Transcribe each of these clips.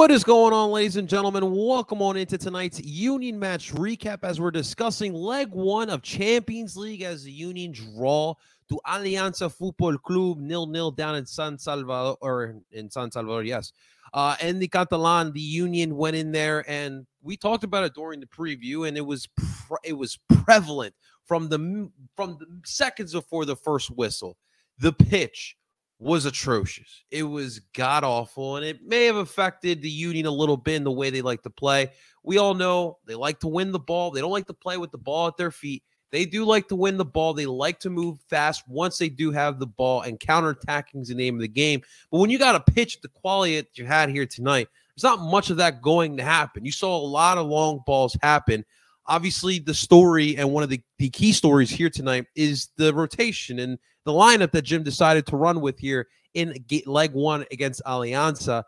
What is going on, ladies and gentlemen? Welcome on into tonight's Union match recap as we're discussing leg one of Champions League as the Union draw to Alianza Football Club nil nil down in San Salvador or in San Salvador, yes. Uh, and the Catalan, the Union went in there, and we talked about it during the preview, and it was pre- it was prevalent from the from the seconds before the first whistle. The pitch was atrocious. It was god awful, and it may have affected the Union a little bit in the way they like to play. We all know they like to win the ball. They don't like to play with the ball at their feet. They do like to win the ball. They like to move fast once they do have the ball, and counterattacking is the name of the game. But when you got a pitch the quality that you had here tonight, there's not much of that going to happen. You saw a lot of long balls happen. Obviously, the story and one of the, the key stories here tonight is the rotation and the lineup that Jim decided to run with here in leg one against Alianza.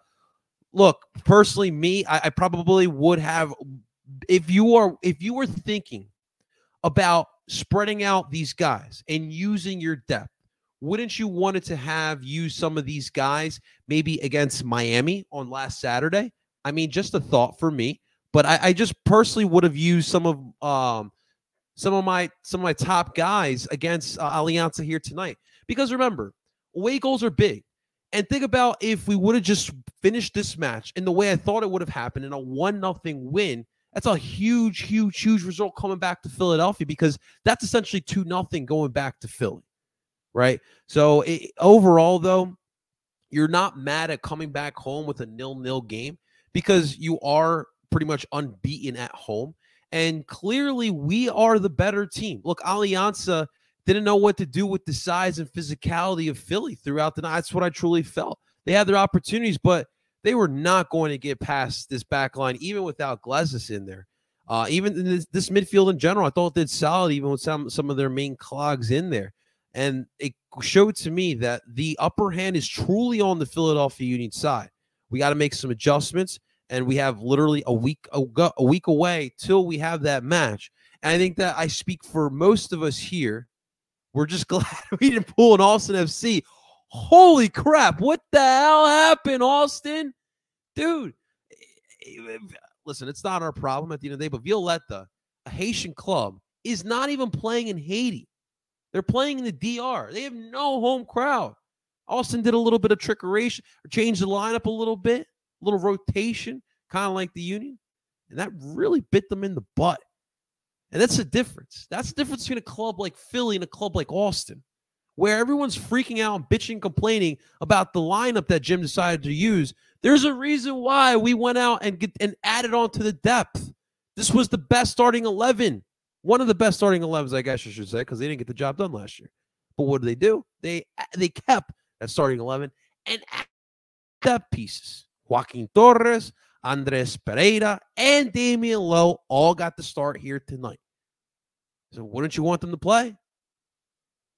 Look, personally, me, I, I probably would have if you are if you were thinking about spreading out these guys and using your depth, wouldn't you wanted to have used some of these guys maybe against Miami on last Saturday? I mean, just a thought for me. But I, I just personally would have used some of um, some of my some of my top guys against uh, Alianza here tonight. Because remember, away goals are big. And think about if we would have just finished this match in the way I thought it would have happened in a one nothing win. That's a huge, huge, huge result coming back to Philadelphia because that's essentially two nothing going back to Philly, right? So it, overall, though, you're not mad at coming back home with a nil nil game because you are pretty much unbeaten at home. And clearly, we are the better team. Look, Alianza didn't know what to do with the size and physicality of Philly throughout the night. That's what I truly felt. They had their opportunities, but they were not going to get past this back line, even without Glesnes in there. Uh, even this, this, midfield in general, I thought it did solid, even with some some of their main clogs in there. And it showed to me that the upper hand is truly on the Philadelphia Union side. We got to make some adjustments and we have literally a week a, a week away till we have that match. And I think that I speak for most of us here. We're just glad we didn't pull an Austin FC. Holy crap! What the hell happened, Austin? Dude, listen, it's not our problem at the end of the day. But Violeta, a Haitian club, is not even playing in Haiti. They're playing in the DR. They have no home crowd. Austin did a little bit of trickery, changed the lineup a little bit little rotation, kind of like the Union. And that really bit them in the butt. And that's the difference. That's the difference between a club like Philly and a club like Austin, where everyone's freaking out and bitching, complaining about the lineup that Jim decided to use. There's a reason why we went out and get and added on to the depth. This was the best starting 11. One of the best starting 11s, I guess you should say, because they didn't get the job done last year. But what did they do? They they kept that starting 11 and depth pieces. Joaquin Torres, Andres Perea, and Damion Lowe all got the start here tonight. So wouldn't you want them to play?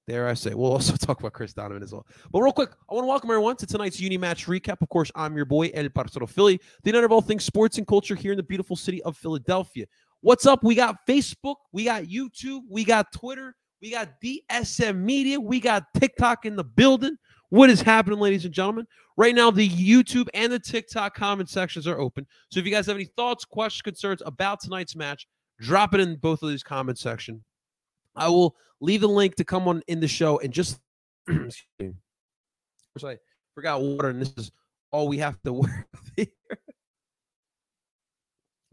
There I say. We'll also talk about Chris Donovan as well. But real quick, I want to welcome everyone to tonight's Uni Match recap. Of course, I'm your boy, El Parcero Philly, the united of all things sports and culture here in the beautiful city of Philadelphia. What's up? We got Facebook, we got YouTube, we got Twitter, we got DSM Media, we got TikTok in the building. What is happening, ladies and gentlemen? Right now, the YouTube and the TikTok comment sections are open. So if you guys have any thoughts, questions, concerns about tonight's match, drop it in both of these comment section. I will leave the link to come on in the show and just I forgot water, and this is all we have to wear here.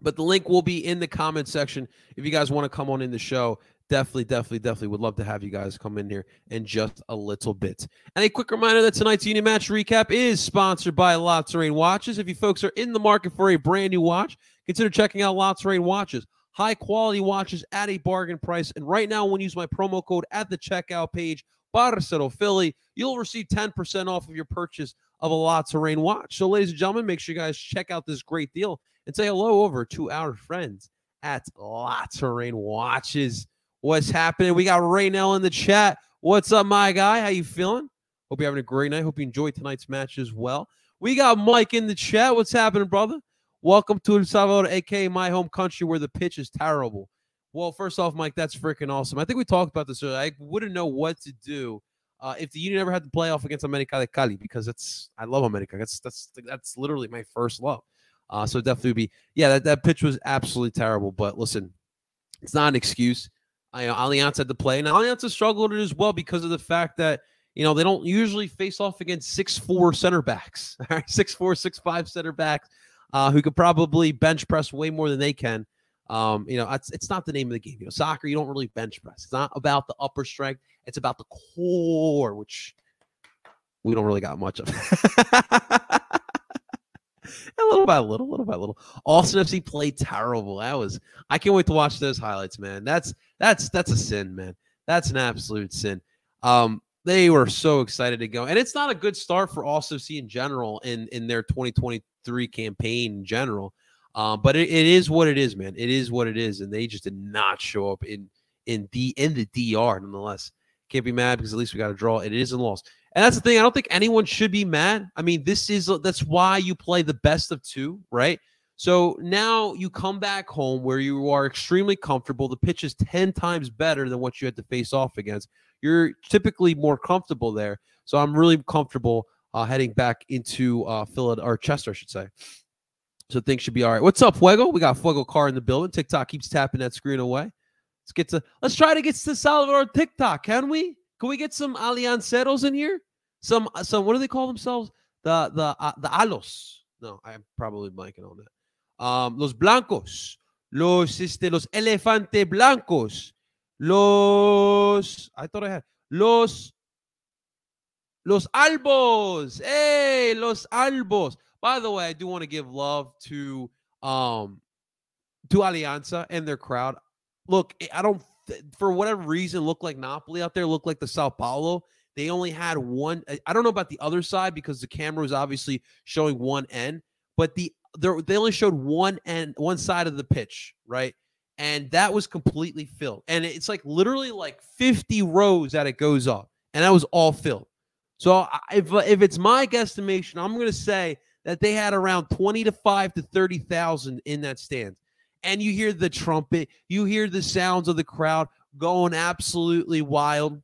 But the link will be in the comment section if you guys want to come on in the show definitely, definitely, definitely would love to have you guys come in here in just a little bit. And a quick reminder that tonight's Union Match recap is sponsored by La Touraine Watches. If you folks are in the market for a brand new watch, consider checking out La Touraine Watches. High quality watches at a bargain price. And right now, when you use my promo code at the checkout page, Parcero Philly, you'll receive 10% off of your purchase of a La Touraine watch. So, ladies and gentlemen, make sure you guys check out this great deal and say hello over to our friends at La Touraine Watches what's happening. We got Raynell in the chat. What's up, my guy? How you feeling? Hope you're having a great night. Hope you enjoyed tonight's match as well. We got Mike in the chat. What's happening, brother? Welcome to El Salvador, aka my home country, where the pitch is terrible. Well, first off, Mike, that's freaking awesome. I think we talked about this earlier. I wouldn't know what to do uh, if the Union ever had to play off against America de Cali because it's I love America. That's that's that's literally my first love. Uh, so definitely be yeah. That, that pitch was absolutely terrible. But listen, it's not an excuse. I know Alianza had to play, and Alianza has struggled as well because of the fact that you know they don't usually face off against six four center backs, six four six five center backs uh, who could probably bench press way more than they can. Um, you know, it's, it's not the name of the game. You know, soccer, you don't really bench press. It's not about the upper strength. It's about the core, which we don't really got much of. little by little, little by little. Austin FC played terrible. That was I can't wait to watch those highlights, man. That's that's that's a sin, man. That's an absolute sin. Um, they were so excited to go, and it's not a good start for Austin FC in general in in their 2023 campaign in general. Um, but it, it is what it is, man. It is what it is, and they just did not show up in in the in the DR nonetheless. Can't be mad because at least we got a draw. It is a loss, and that's the thing. I don't think anyone should be mad. I mean, this is that's why you play the best of two, right? So now you come back home where you are extremely comfortable. The pitch is 10 times better than what you had to face off against. You're typically more comfortable there. So I'm really comfortable uh, heading back into uh, Philadelphia or Chester, I should say. So things should be all right. What's up, Fuego? We got Fuego car in the building. TikTok keeps tapping that screen away. Let's get to let's try to get to Salvador TikTok. Can we? Can we get some Alianceros in here? Some some what do they call themselves? The the uh, the Alos. No, I'm probably blanking on that. Um, los blancos, los este, los elefante blancos, los. I thought I had los los albos. Hey, los albos. By the way, I do want to give love to um to Alianza and their crowd. Look, I don't for whatever reason looked like Napoli out there, looked like the Sao Paulo. They only had one. I don't know about the other side because the camera was obviously showing one end, but the they only showed one end, one side of the pitch, right? And that was completely filled. And it's like literally like 50 rows that it goes up, and that was all filled. So if if it's my guesstimation, I'm going to say that they had around 20 to 5 to 30,000 in that stand. And you hear the trumpet, you hear the sounds of the crowd going absolutely wild.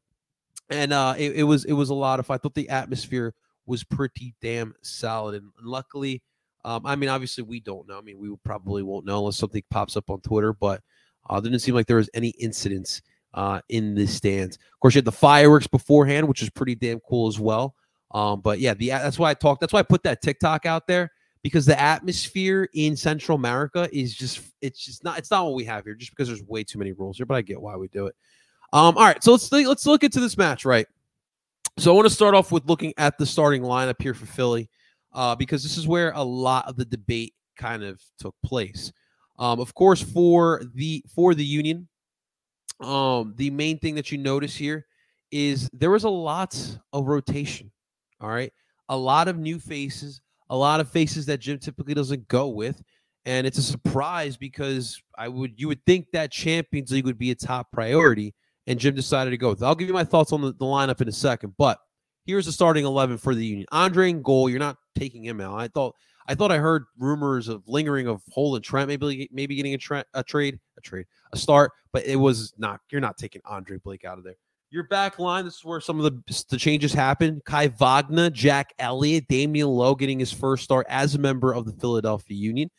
And uh, it, it was it was a lot of fun. I thought the atmosphere was pretty damn solid. And luckily, um, I mean, obviously we don't know. I mean, we probably won't know unless something pops up on Twitter, but uh, didn't seem like there was any incidents uh, in the stands. Of course, you had the fireworks beforehand, which is pretty damn cool as well. Um, but yeah, the that's why I talked. That's why I put that TikTok out there because the atmosphere in Central America is just it's just not it's not what we have here. Just because there's way too many rules here, but I get why we do it. Um, all right, so let's let's look into this match, right? So I want to start off with looking at the starting lineup here for Philly, uh, because this is where a lot of the debate kind of took place. Um, of course, for the for the Union, um, the main thing that you notice here is there was a lot of rotation. All right. A lot of new faces, a lot of faces that Jim typically doesn't go with. And it's a surprise because I would you would think that Champions League would be a top priority, and Jim decided to go with. I'll give you my thoughts on the, the lineup in a second, but here's the starting eleven for the Union. Andre in goal. You're not taking him out. I thought I thought I heard rumors of lingering of Holden Trent maybe maybe getting a, tra- a trade, a trade, a start, but it was not. You're not taking Andre Blake out of there. Your back line, this is where some of the, the changes happen. Kai Wagner, Jack Elliott, Damion Lowe getting his first start as a member of the Philadelphia Union,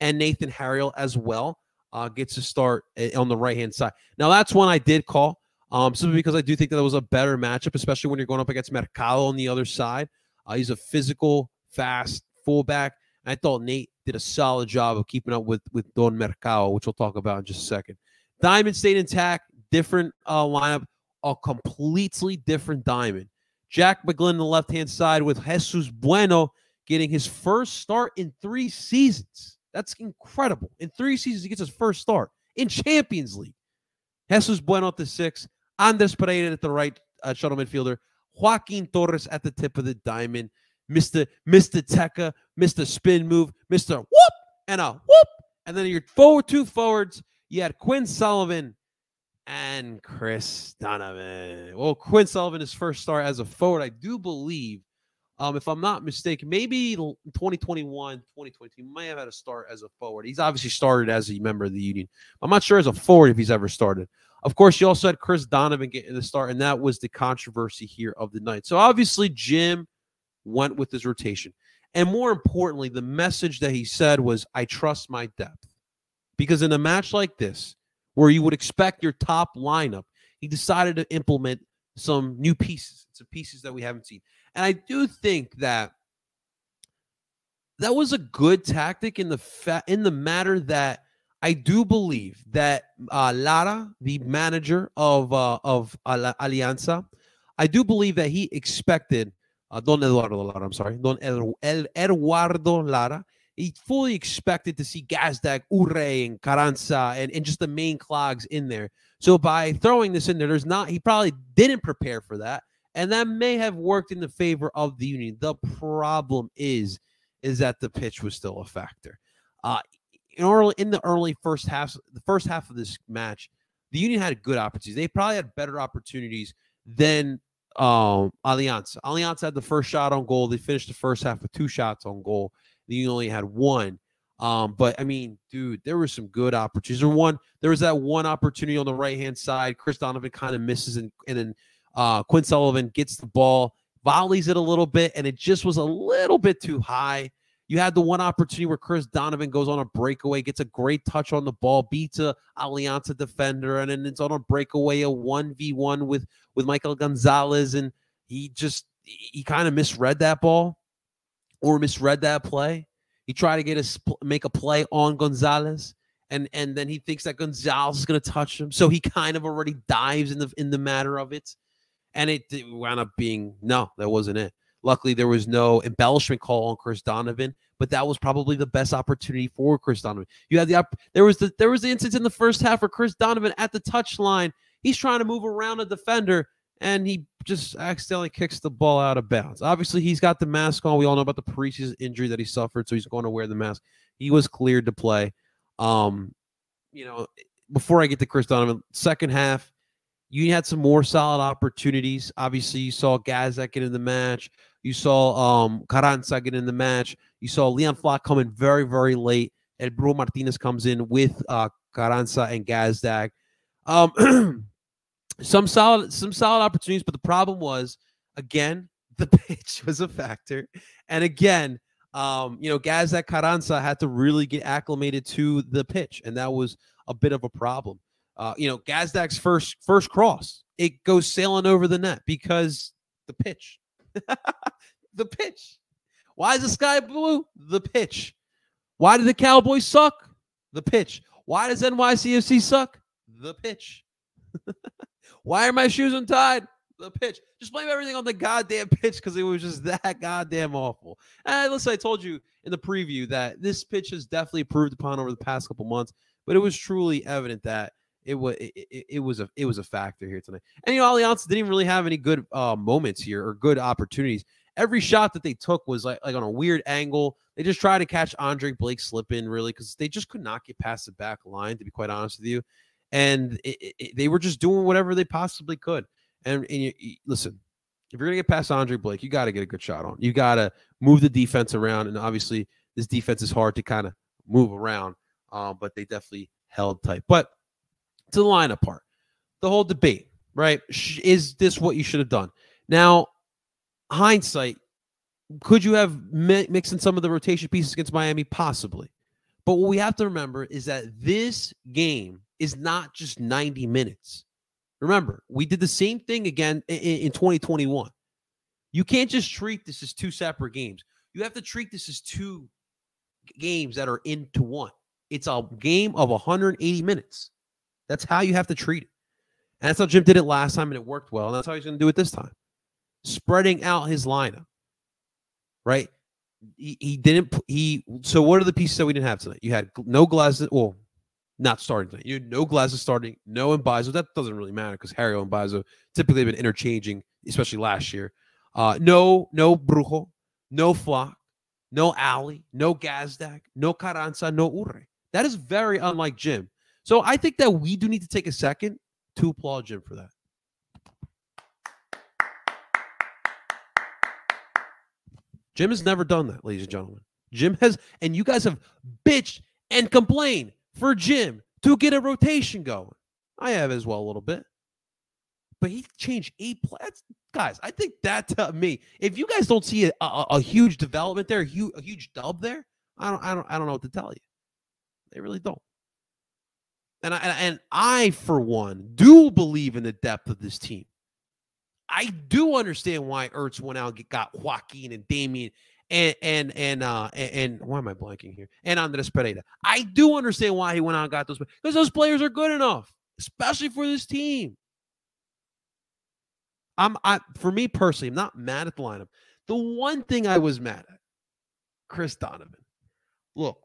and Nathan Harriel as well uh, gets a start eh, on the right hand side. Now, that's one I did call um, simply because I do think that, was a better matchup, especially when you're going up against Mercado on the other side. Uh, he's a physical, fast fullback. I thought Nate did a solid job of keeping up with, with Don Mercado, which we'll talk about in just a second. Diamond stayed intact, different uh, lineup a completely different diamond. Jack McGlynn on the left hand side with Jesus Bueno getting his first start in three seasons. That's incredible. In three seasons, he gets his first start in Champions League. Jesus Bueno at the six, Andres Perea at the right uh, shuttle midfielder, Joaquin Torres at the tip of the diamond, Mr. Mr. Teka, Mr. Spin Move, Mr. Whoop, and a whoop. And then your forward two forwards, you had Quinn Sullivan and Chris Donovan. Well, Quinn Sullivan, his first start as a forward, I do believe Um, if I'm not mistaken, maybe 2021, 2022, he might have had a start as a forward. He's obviously started as a member of the union. I'm not sure as a forward if he's ever started. Of course, you also had Chris Donovan getting the start, and that was the controversy here of the night. So obviously, Jim went with his rotation. And more importantly, the message that he said was, I trust my depth. Because in a match like this, where you would expect your top lineup, he decided to implement some new pieces, some pieces that we haven't seen. And I do think that that was a good tactic in the fa- in the matter that I do believe that uh, Lara, the manager of uh, of Alianza, I do believe that he expected uh, Don Eduardo Lara. I'm sorry, Don Eduardo Lara. He fully expected to see Gazdag, Uhre, and Carranza, and, and just the main clogs in there. So by throwing this in there, there's not. He probably didn't prepare for that, and that may have worked in the favor of the Union. The problem is, is that the pitch was still a factor. Uh, in early in the early first half, the first half of this match, the Union had good opportunities. They probably had better opportunities than um. Alianza had the first shot on goal. They finished the first half with two shots on goal. Union only had one. Um, but I mean, dude, there were some good opportunities. There one, there was that one opportunity on the right hand side. Chris Donovan kind of misses, and, and then uh, Quinn Sullivan gets the ball, volleys it a little bit, and it just was a little bit too high. You had the one opportunity where Chris Donovan goes on a breakaway, gets a great touch on the ball, beats a Alianza defender, and then it's on a breakaway, a one v one with with Michael Gonzalez, and he just he kind of misread that ball or misread that play. He tried to get a make a play on Gonzalez, and and then he thinks that Gonzalez is going to touch him, so he kind of already dives in the in the matter of it, and it, it wound up being no, that wasn't it. Luckily, there was no embellishment call on Chris Donovan, but that was probably the best opportunity for Chris Donovan. You had the there was the there was the instance in the first half where Chris Donovan at the touch line, he's trying to move around a defender and he just accidentally kicks the ball out of bounds. Obviously, he's got the mask on. We all know about the preseason injury that he suffered, so he's going to wear the mask. He was cleared to play. Um, you know, before I get to Chris Donovan, second half, you had some more solid opportunities. Obviously, you saw Gazdag get in the match. You saw um, Carranza get in the match. You saw Leon Flach coming very, very late. And Brujo Martinez comes in with uh, Carranza and Gazdag. Um, some solid, some solid opportunities, but the problem was again the pitch was a factor, and again, um, you know, Gazdag Carranza had to really get acclimated to the pitch, and that was a bit of a problem. Uh, you know, Gazdag's first first cross, it goes sailing over the net because the pitch. the pitch. Why is the sky blue? The pitch. Why did the Cowboys suck? The pitch. Why does NYCFC suck? The pitch. Why are my shoes untied? The pitch. Just blame everything on the goddamn pitch because it was just that goddamn awful. And listen, I told you in the preview that this pitch has definitely improved upon over the past couple months, but it was truly evident that it was it, it, was a it was a factor here tonight. And you know, Alianza didn't really have any good uh, moments here or good opportunities. Every shot that they took was like like on a weird angle. They just tried to catch Andre Blake slipping really because they just could not get past the back line. To be quite honest with you, and it, they were just doing whatever they possibly could. And, and you, you, listen, if you're gonna get past Andre Blake, you got to get a good shot on. You got to move the defense around, and obviously this defense is hard to kind of move around. Um, but they definitely held tight. But to the lineup part, the whole debate, right? Is this what you should have done? Now, hindsight, could you have mi- mixed in some of the rotation pieces against Miami? Possibly. But what we have to remember is that this game is not just 90 minutes. Remember, we did the same thing again in, in 2021. You can't just treat this as two separate games. You have to treat this as two games that are into one. It's a game of 180 minutes. That's how you have to treat it. And that's how Jim did it last time, and it worked well. And that's how he's going to do it this time. Spreading out his lineup, right? He, he didn't. He so what are the pieces that we didn't have tonight? You had no Glesnes. Well, not starting tonight. You no Glesnes starting. No Mbaizo. That doesn't really matter because Harry and Mbaizo typically have been interchanging, especially last year. Uh, no, no Brujo, no Flach, no Ali, no Gazdag, no Carranza, no Uhre. That is very unlike Jim. So I think that we do need to take a second to applaud Jim for that. Jim has never done that, ladies and gentlemen. Jim has, and you guys have bitched and complained for Jim to get a rotation going. I have as well a little bit. But he changed eight plans. Guys, I think that to me, if you guys don't see a, a, a huge development there, a huge, a huge dub there, I don't, I don't, I don't know what to tell you. They really don't. And I, and I, for one, do believe in the depth of this team. I do understand why Ernst went out and got Joaquin and Damion and and and uh and, and why am I blanking here? And Andres Perea. I do understand why he went out and got those because those players are good enough, especially for this team. I'm I for me personally, I'm not mad at the lineup. The one thing I was mad at, Chris Donovan. Look,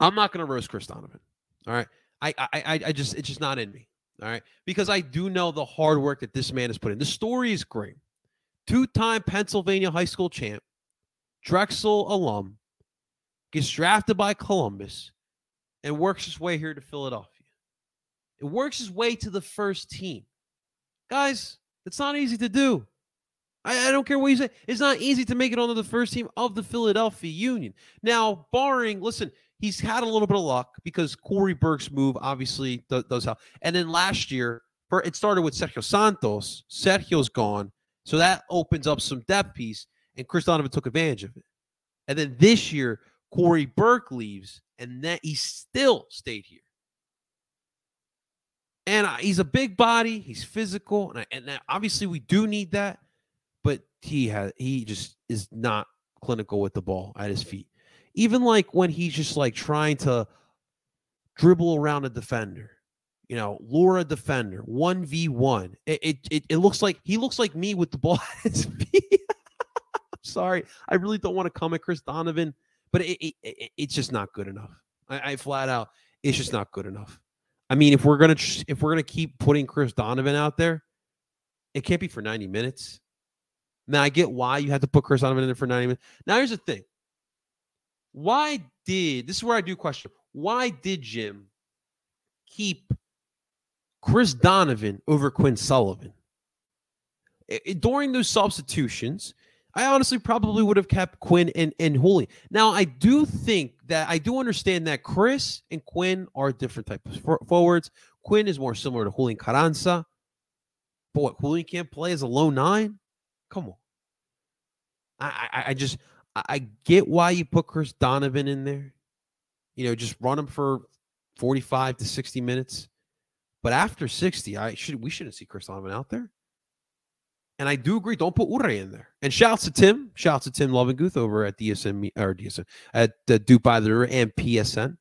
I'm not to roast Chris Donovan. All right, I I I just it's just not in me. All right, because I do know the hard work that this man has put in. The story is great. Two-time Pennsylvania high school champ, Drexel alum, gets drafted by Columbus, and works his way here to Philadelphia. It works his way to the first team. Guys, it's not easy to do. I, I, don't care what you say. It's not easy to make it onto the first team of the Philadelphia Union. Now, barring, listen, he's had a little bit of luck because Cory Burke's move obviously does, does help. And then last year, it started with Sergio Santos. Sergio's gone. So that opens up some depth piece and Chris Donovan took advantage of it. And then this year, Cory Burke leaves, and that he still stayed here. And he's a big body, he's physical, and, and obviously we do need that. But he has he just is not clinical with the ball at his feet. Even like when he's just like trying to dribble around a defender, you know, lure a defender, one v one. It, it it looks like he looks like me with the ball at his feet sorry. I really don't want to come at Chris Donovan, but it, it, it, it's just not good enough. I, I flat out, it's just not good enough. I mean, if we're gonna if we're gonna keep putting Chris Donovan out there, it can't be for 90 minutes. Now I get why you had to put Chris Donovan in there for 90 minutes. Now here's the thing. Why did this is where I do question. Why did Jim keep Chris Donovan over Quinn Sullivan? It, during those substitutions, I honestly probably would have kept Quinn and, and Julian. Now, I do think that I do understand that Chris and Quinn are different types of forwards. Quinn is more similar to Julian Carranza. But what, Julian can't play as a low nine? Come on. I, I, I just I get why you put Chris Donovan in there. You know, just run him for 45 to 60 minutes. But after 60, I should we shouldn't see Chris Donovan out there. And I do agree. Don't put Uhre in there. And shouts to Tim. Shouts to Tim Lovinguth over at DSM or DSM at uh, Duke by the River and PSN.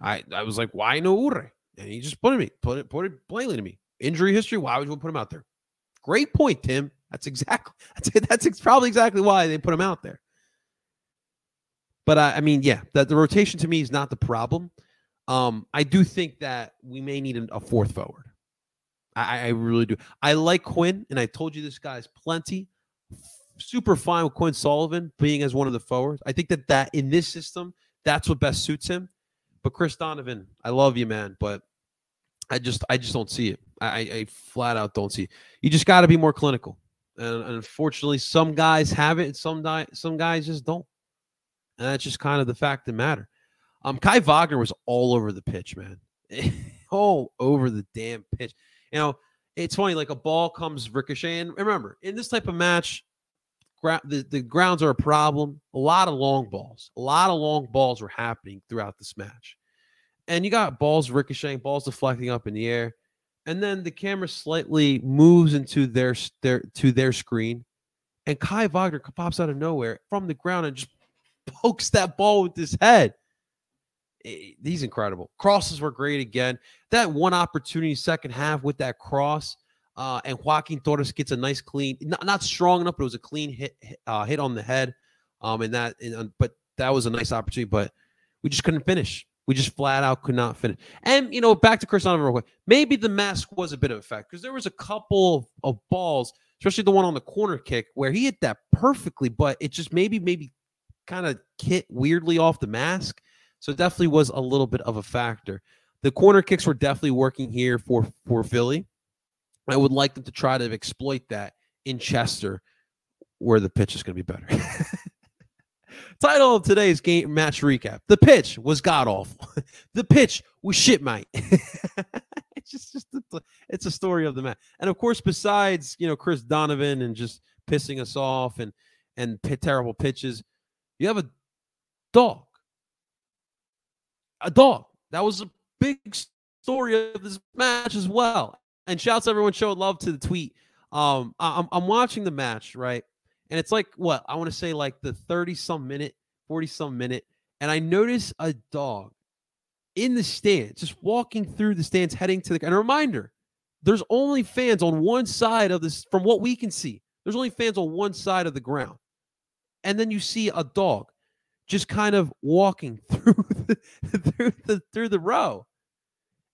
I I was like, why no Uhre? And he just put it me, put it, put it plainly to me. Injury history. Why would you put him out there? Great point, Tim. That's exactly that's, that's probably exactly why they put him out there. But I, I mean, yeah, that the rotation to me is not the problem. Um, I do think that we may need a fourth forward. I, I really do. I like Quinn, and I told you this guy's plenty. Super fine with Quinn Sullivan being as one of the forwards. I think that that in this system, that's what best suits him. But Chris Donovan, I love you, man, but I just I just don't see it. I, I flat out don't see it. You just got to be more clinical. And, unfortunately, some guys have it, and some some guys just don't. And that's just kind of the fact of the matter. Um, Kai Wagner was all over the pitch, man. all over the damn pitch you know, it's funny, like a ball comes ricocheting. Remember, in this type of match, the, the grounds are a problem. A lot of long balls, a lot of long balls were happening throughout this match. And you got balls ricocheting, balls deflecting up in the air. And then the camera slightly moves into their, their to their screen. And Kai Wagner pops out of nowhere from the ground and just pokes that ball with his head he's incredible. Crosses were great again. That one opportunity second half with that cross, uh, and Joaquin Torres gets a nice clean, not, not strong enough, but it was a clean hit uh, hit on the head. Um, and that, and, but that was a nice opportunity, but we just couldn't finish. We just flat out could not finish. And you know, back to Chris Donovan real quick. Maybe the mask was a bit of a fact because there was a couple of, of balls, especially the one on the corner kick, where he hit that perfectly, but it just maybe maybe kind of hit weirdly off the mask so it definitely was a little bit of a factor. The corner kicks were definitely working here for for Philly. I would like them to try to exploit that in Chester where the pitch is going to be better. Title of today's game match recap: The pitch was god awful. the pitch was shit, mate. it's just, just a, it's a story of the match, and of course, besides you know Chris Donovan and just pissing us off and and terrible pitches, you have a dog. A dog. That was a big story of this match as well. And shouts everyone showed love to the tweet. Um, I'm I'm watching the match right, and it's like what I want to say like the 30 some minute, 40 some minute, and I notice a dog in the stands, just walking through the stands, heading to the. And a reminder, there's only fans on one side of this, from what we can see. There's only fans on one side of the ground, and then you see a dog just kind of walking through the, through the through the row.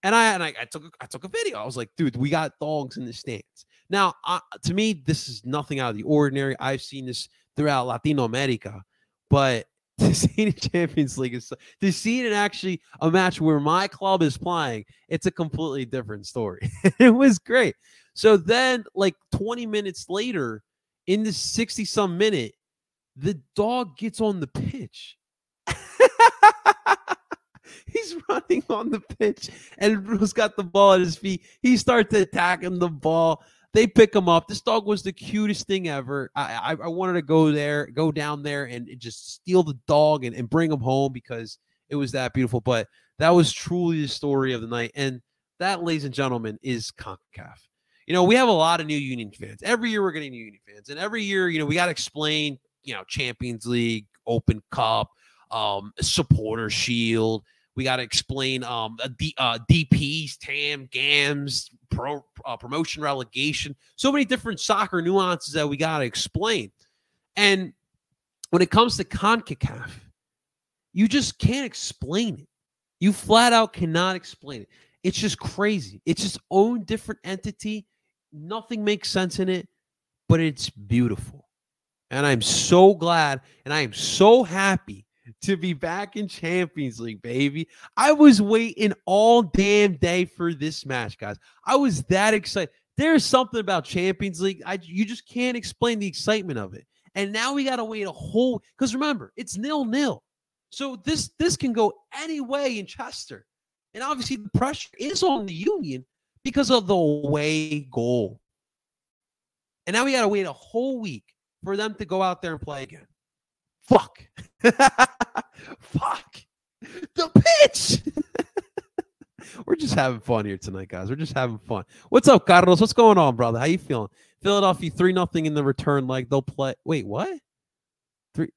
And I and I, I took I took a video. I was like, dude, we got dogs in the stands. Now, to me, this is nothing out of the ordinary. I've seen this throughout Latino America, but to see the Champions League is to see it in actually a match where my club is playing, it's a completely different story. it was great. So then, like 20 minutes later, in the 60 some minute, the dog gets on the pitch. He's running on the pitch, and Bruce got the ball at his feet. He starts attacking the ball. They pick him up. This dog was the cutest thing ever. I, I, I wanted to go there, go down there, and just steal the dog and, and bring him home because it was that beautiful. But that was truly the story of the night. And that, ladies and gentlemen, is CONCACAF. You know, we have a lot of new Union fans. Every year we're getting new Union fans. And every year, you know, we got to explain, you know, Champions League, Open Cup, um, supporter shield. We got to explain um, uh, DPs, TAM, GAMs, pro, uh, promotion relegation. So many different soccer nuances that we got to explain. And when it comes to CONCACAF, you just can't explain it. You flat out cannot explain it. It's just crazy. It's its own different entity. Nothing makes sense in it, but it's beautiful. And I'm so glad and I am so happy to be back in Champions League, baby. I was waiting all damn day for this match, guys. I was that excited. There's something about Champions League. I you just can't explain the excitement of it. And now we got to wait a whole because remember, it's nil nil. So this this can go any way in Chester. And obviously the pressure is on the Union because of the away goal. And now we got to wait a whole week for them to go out there and play again. Fuck. Fuck. The pitch. We're just having fun here tonight, guys. We're just having fun. What's up, Carlos? What's going on, brother? How you feeling? Philadelphia three nothing in the return leg. They'll play. Wait, what? Three.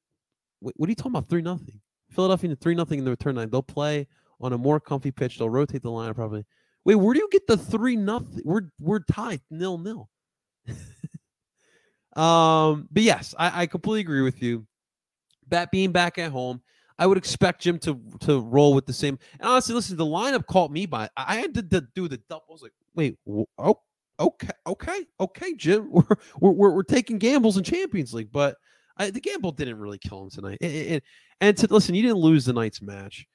Wait, what are you talking about? Three nothing. Philadelphia three nothing in the return leg. They'll play on a more comfy pitch. They'll rotate the line probably. Wait, where do you get the three nothing? We're we're tied nil nil. um, but yes, I, I completely agree with you that being back at home, I would expect Jim to to roll with the same. And honestly, listen, the lineup caught me by. I had to, to do the double. I was like, wait, oh, okay, okay, okay, Jim, we're we're we're, taking gambles in Champions League, but I, the gamble didn't really kill him tonight. It, and to listen, you didn't lose the night's match.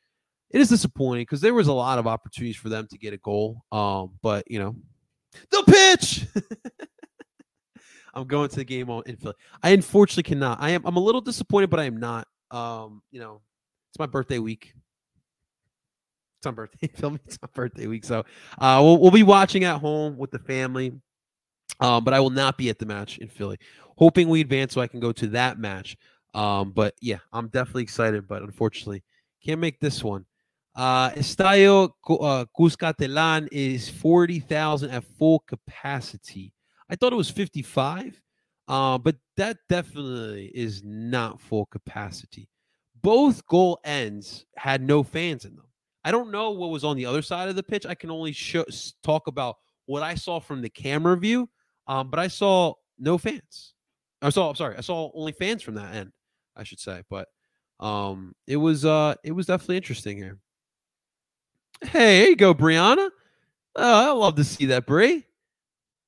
It is disappointing because there was a lot of opportunities for them to get a goal. Um, but you know, the pitch. I'm going to the game on in Philly. I unfortunately cannot. I am. I'm a little disappointed, but I am not. Um, you know, it's my birthday week. It's my birthday. Feel me? It's my birthday week. So, uh, we'll we'll be watching at home with the family. Um, but I will not be at the match in Philly. Hoping we advance so I can go to that match. Um, but yeah, I'm definitely excited, but unfortunately, can't make this one. Uh, Estadio uh, Cuscatlán is 40,000 at full capacity. I thought it was 55, uh, but that definitely is not full capacity. Both goal ends had no fans in them. I don't know what was on the other side of the pitch. I can only talk about what I saw from the camera view, um, but I saw no fans. I saw, I'm sorry, I saw only fans from that end, I should say. But um, it was uh, it was definitely interesting here. Hey, here you go, Brianna. Oh, I love to see that, Brie.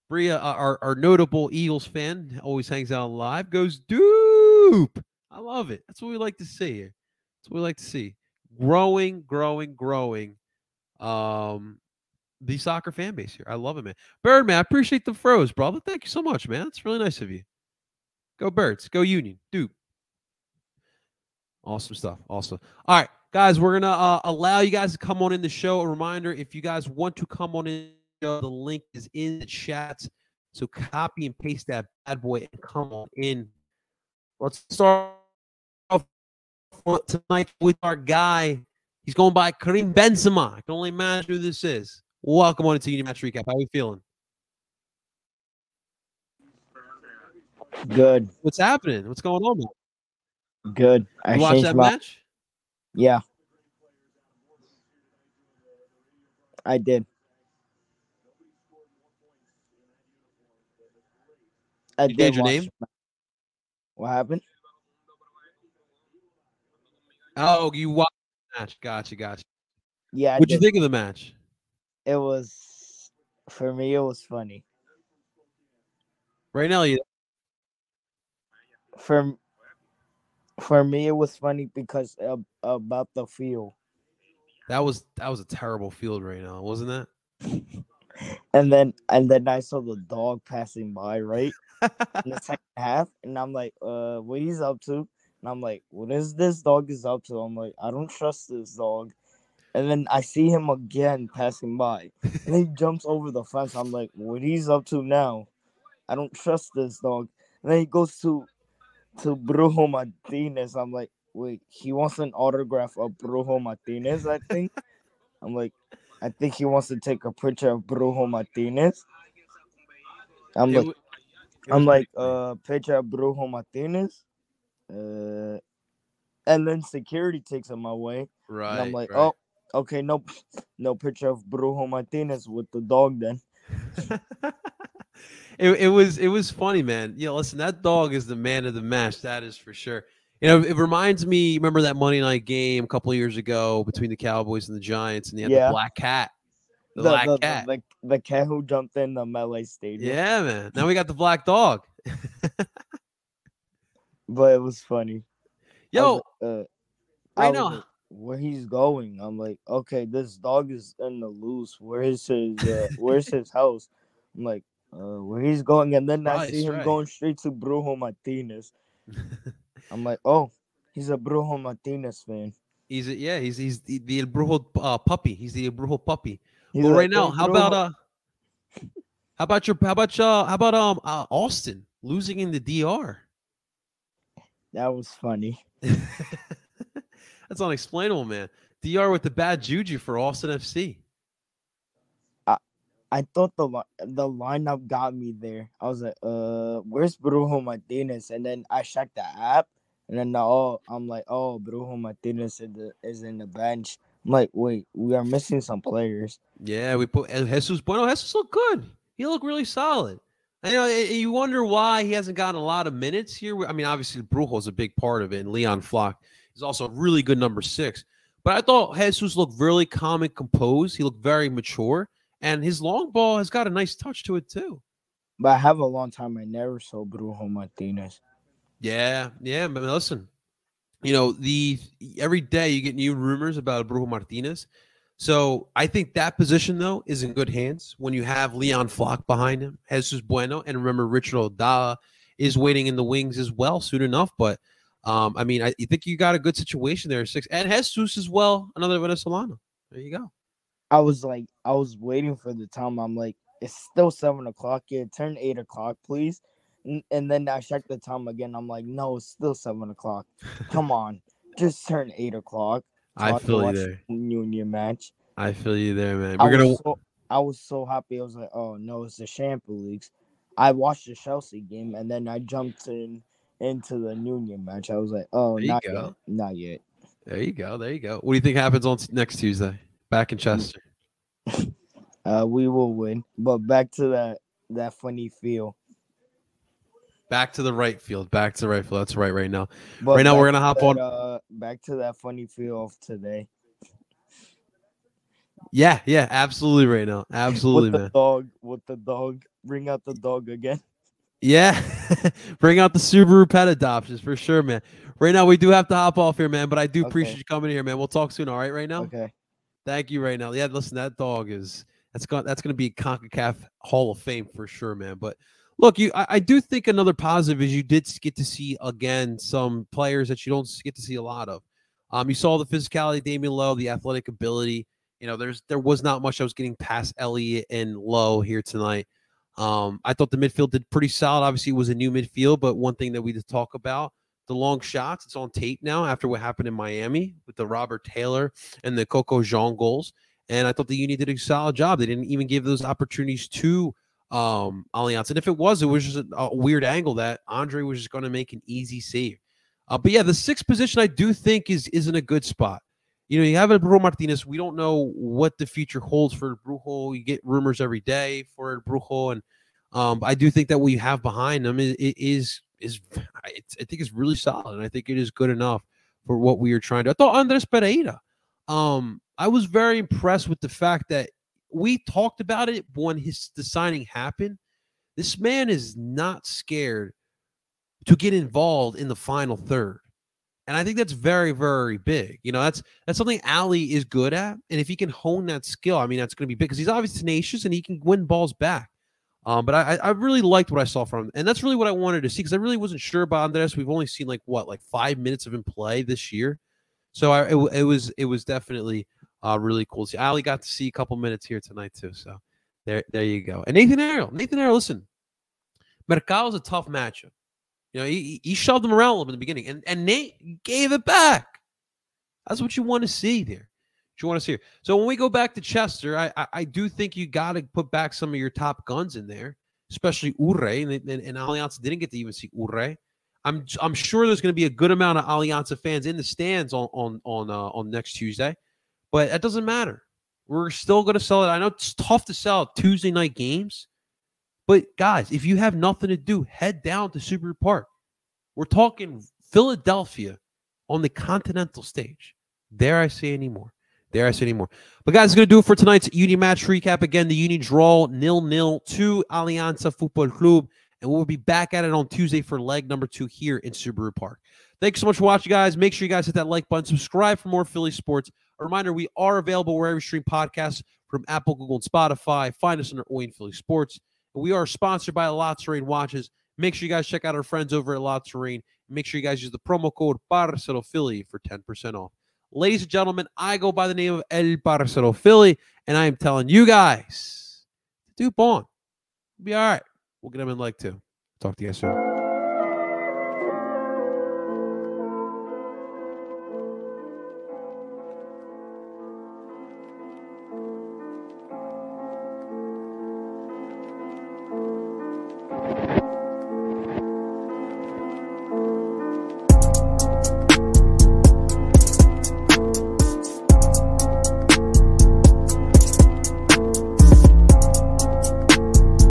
Bria, our, our notable Eagles fan, always hangs out live, goes dupe. I love it. That's what we like to see. That's what we like to see. Growing, growing, growing. Um, the soccer fan base here. I love it, man. Birdman, I appreciate the froze, brother. Thank you so much, man. It's really nice of you. Go Birds. Go Union. Dude. Awesome stuff. Awesome. All right, guys, we're gonna uh, allow you guys to come on in the show. A reminder: if you guys want to come on in, show, the link is in the chat. So copy and paste that bad boy and come on in. Let's start off tonight with our guy. He's going by Karim Benzema. I can only imagine who this is. Welcome on into Union Match Recap. How are you feeling? Good. What's happening? What's going on? Man? Good. I you watched that match? Yeah. I did. I you did your name? What happened? Oh, you watched the match. Gotcha, gotcha. Yeah. What'd you think of the match? It was for me. It was funny. Right now, you for for me it was funny because of, about the field. That was that was a terrible field right now, wasn't that? and then and then I saw the dog passing by right in the second half, and I'm like, uh, what he's up to? And I'm like, what is this dog is up to? I'm like, I don't trust this dog. And then I see him again passing by, and he jumps over the fence. I'm like, what he's up to now? I don't trust this dog. And then he goes to to Brujo Martinez. I'm like, wait, he wants an autograph of Brujo Martinez, I think. I'm like, I think he wants to take a picture of Brujo Martinez. I'm like, I'm like, uh, picture of Brujo Martinez. Uh, and then security takes him my way. Right. And I'm like, right. oh, okay, no, no picture of Brujo Martinez with the dog then. it, it was it was funny, man. Yeah, listen, that dog is the man of the match. That is for sure. You know, it reminds me. Remember that Monday night game a couple years ago between the Cowboys and the Giants, and they had yeah. the black cat. The, the black the, cat. The, the, the, cat who jumped in the MetLife stadium. Yeah, man. Now we got the black dog. but it was funny. Yo, I was, uh, right now, where he's going, I'm like, okay, this dog is in the loose. Where is his? Uh, where's his house? I'm like, uh, where he's going, and then I see him right. going straight to Brujo Martinez. I'm like, oh, he's a Brujo Martinez fan. He's a, yeah, he's he's the, the Brujo uh, puppy. He's the Brujo puppy. He's well, right now, how about uh, how about your how about uh how about um uh, Austin losing in the DR? That was funny. That's unexplainable, man. DR with the bad juju for Austin FC. I thought the the lineup got me there. I was like, uh, where's Brujo Martinez? And then I checked the app, and then oh, I'm like, oh, Brujo Martinez is, the, is in the bench. I'm like, wait, we are missing some players. Yeah, we put Jesus Bueno. Jesus looked good. He looked really solid. You know, eh, you wonder why he hasn't gotten a lot of minutes here. I mean, obviously, Brujo is a big part of it, and Leon Flach is also a really good number six. But I thought Jesus looked really calm and composed. He looked very mature and his long ball has got a nice touch to it too. But I have a long time I never saw Brujo Martinez. Yeah, yeah, but listen, you know the every day you get new rumors about Brujo Martinez. So I think that position though is in good hands when you have Leon Flach behind him, Jesus Bueno, and remember Richard Odaa is waiting in the wings as well soon enough. But um, I mean, I think you got a good situation there, six and Jesus as well, another Venezolano. There you go. I was like, I was waiting for the time. I'm like, it's still seven o'clock. Yeah, turn eight o'clock, please. And, then I checked the time again. I'm like, no, it's still seven o'clock. Come on, just turn eight o'clock. So I, I feel you there. Match. I feel you there, man. We're I gonna. So, I was so happy. I was like, oh no, it's the Champions Leagues. I watched the Chelsea game and then I jumped in into the Union match. I was like, oh, not yet, not yet. There you go. There you go. What do you think happens on next Tuesday? Back in Chester. Uh, we will win. But back to that that funny feel. Back to the right field. Back to the right field. That's right. Right now. But right now we're gonna hop that, on. Uh, back to that funny feel of today. Yeah, yeah, absolutely. Right now, absolutely, man. dog, with the dog. Bring out the dog again. Yeah, bring out the Subaru pet adoptions for sure, man. Right now, we do have to hop off here, man. But I do okay. appreciate you coming here, man. We'll talk soon. All right, right now. Okay. Thank you right now. Yeah, listen, that dog is that's gonna that's going to be CONCACAF Hall of Fame for sure, man. But look, you I, I, do think another positive is you did get to see again some players that you don't get to see a lot of. Um, you saw the physicality, Damion Lowe, the athletic ability. You know, there's there was not much I was getting past Elliott and Lowe here tonight. Um, I thought the midfield did pretty solid. Obviously, it was a new midfield, but one thing that we did talk about the long shots. It's on tape now after what happened in Miami with the Robert Taylor and the Coco Jean goals. And I thought the Union did a solid job. They didn't even give those opportunities to um Alianza. And if it was, it was just a, weird angle that Andre was just going to make an easy save. Uh, but yeah, the sixth position I do think is isn't a good spot. You know, you have a Brujo Martinez. We don't know what the future holds for Brujo. You get rumors every day for Brujo, and um, I do think that what you have behind them is is is I, think is really solid, and I think it is good enough for what we are trying to. I thought Andres Perea. Um, I was very impressed with the fact that we talked about it when his the signing happened. This man is not scared to get involved in the final third. And I think that's very, very big. You know, that's that's something Ali is good at. And if he can hone that skill, I mean, that's going to be big because he's obviously tenacious and he can win balls back. Um, but I, I really liked what I saw from him, and that's really what I wanted to see because I really wasn't sure about Andres. We've only seen like what, like five minutes of him play this year, so I, it, it was it was definitely uh, really cool see. Ali got to see a couple minutes here tonight too. So there, there you go. And Nathan Harriel, Nathan Harriel, listen, Mercado's a tough matchup. You know, he, he shoved him around a little bit in the beginning, and, and Nate gave it back. That's what you want to see there. What you want to see here. So when we go back to Chester, I I, I do think you got to put back some of your top guns in there, especially Uhre, and, and, and Alianza didn't get to even see Uhre. I'm I'm sure there's going to be a good amount of Alianza fans in the stands on on on uh, on next Tuesday. But that doesn't matter. We're still going to sell it. I know it's tough to sell Tuesday night games, but guys, if you have nothing to do, head down to Subaru Park. We're talking Philadelphia on the continental stage. Dare I say anymore? Dare I say anymore? But guys, it's going to do it for tonight's Union match recap. Again, the Union draw nil nil to Alianza Football Club, and we'll be back at it on Tuesday for leg number two here in Subaru Park. Thanks so much for watching, guys. Make sure you guys hit that like button, subscribe for more Philly sports. A reminder, we are available wherever you stream podcasts from Apple, Google, and Spotify. Find us under Owen Philly Sports. We are sponsored by La Terrain Watches. Make sure you guys check out our friends over at Terrain. Make sure you guys use the promo code Parcero Philly for 10% off. Ladies and gentlemen, I go by the name of El Parcero Philly, and I am telling you guys, do Bond. Be all right. We'll get him in like two. Talk to you guys soon.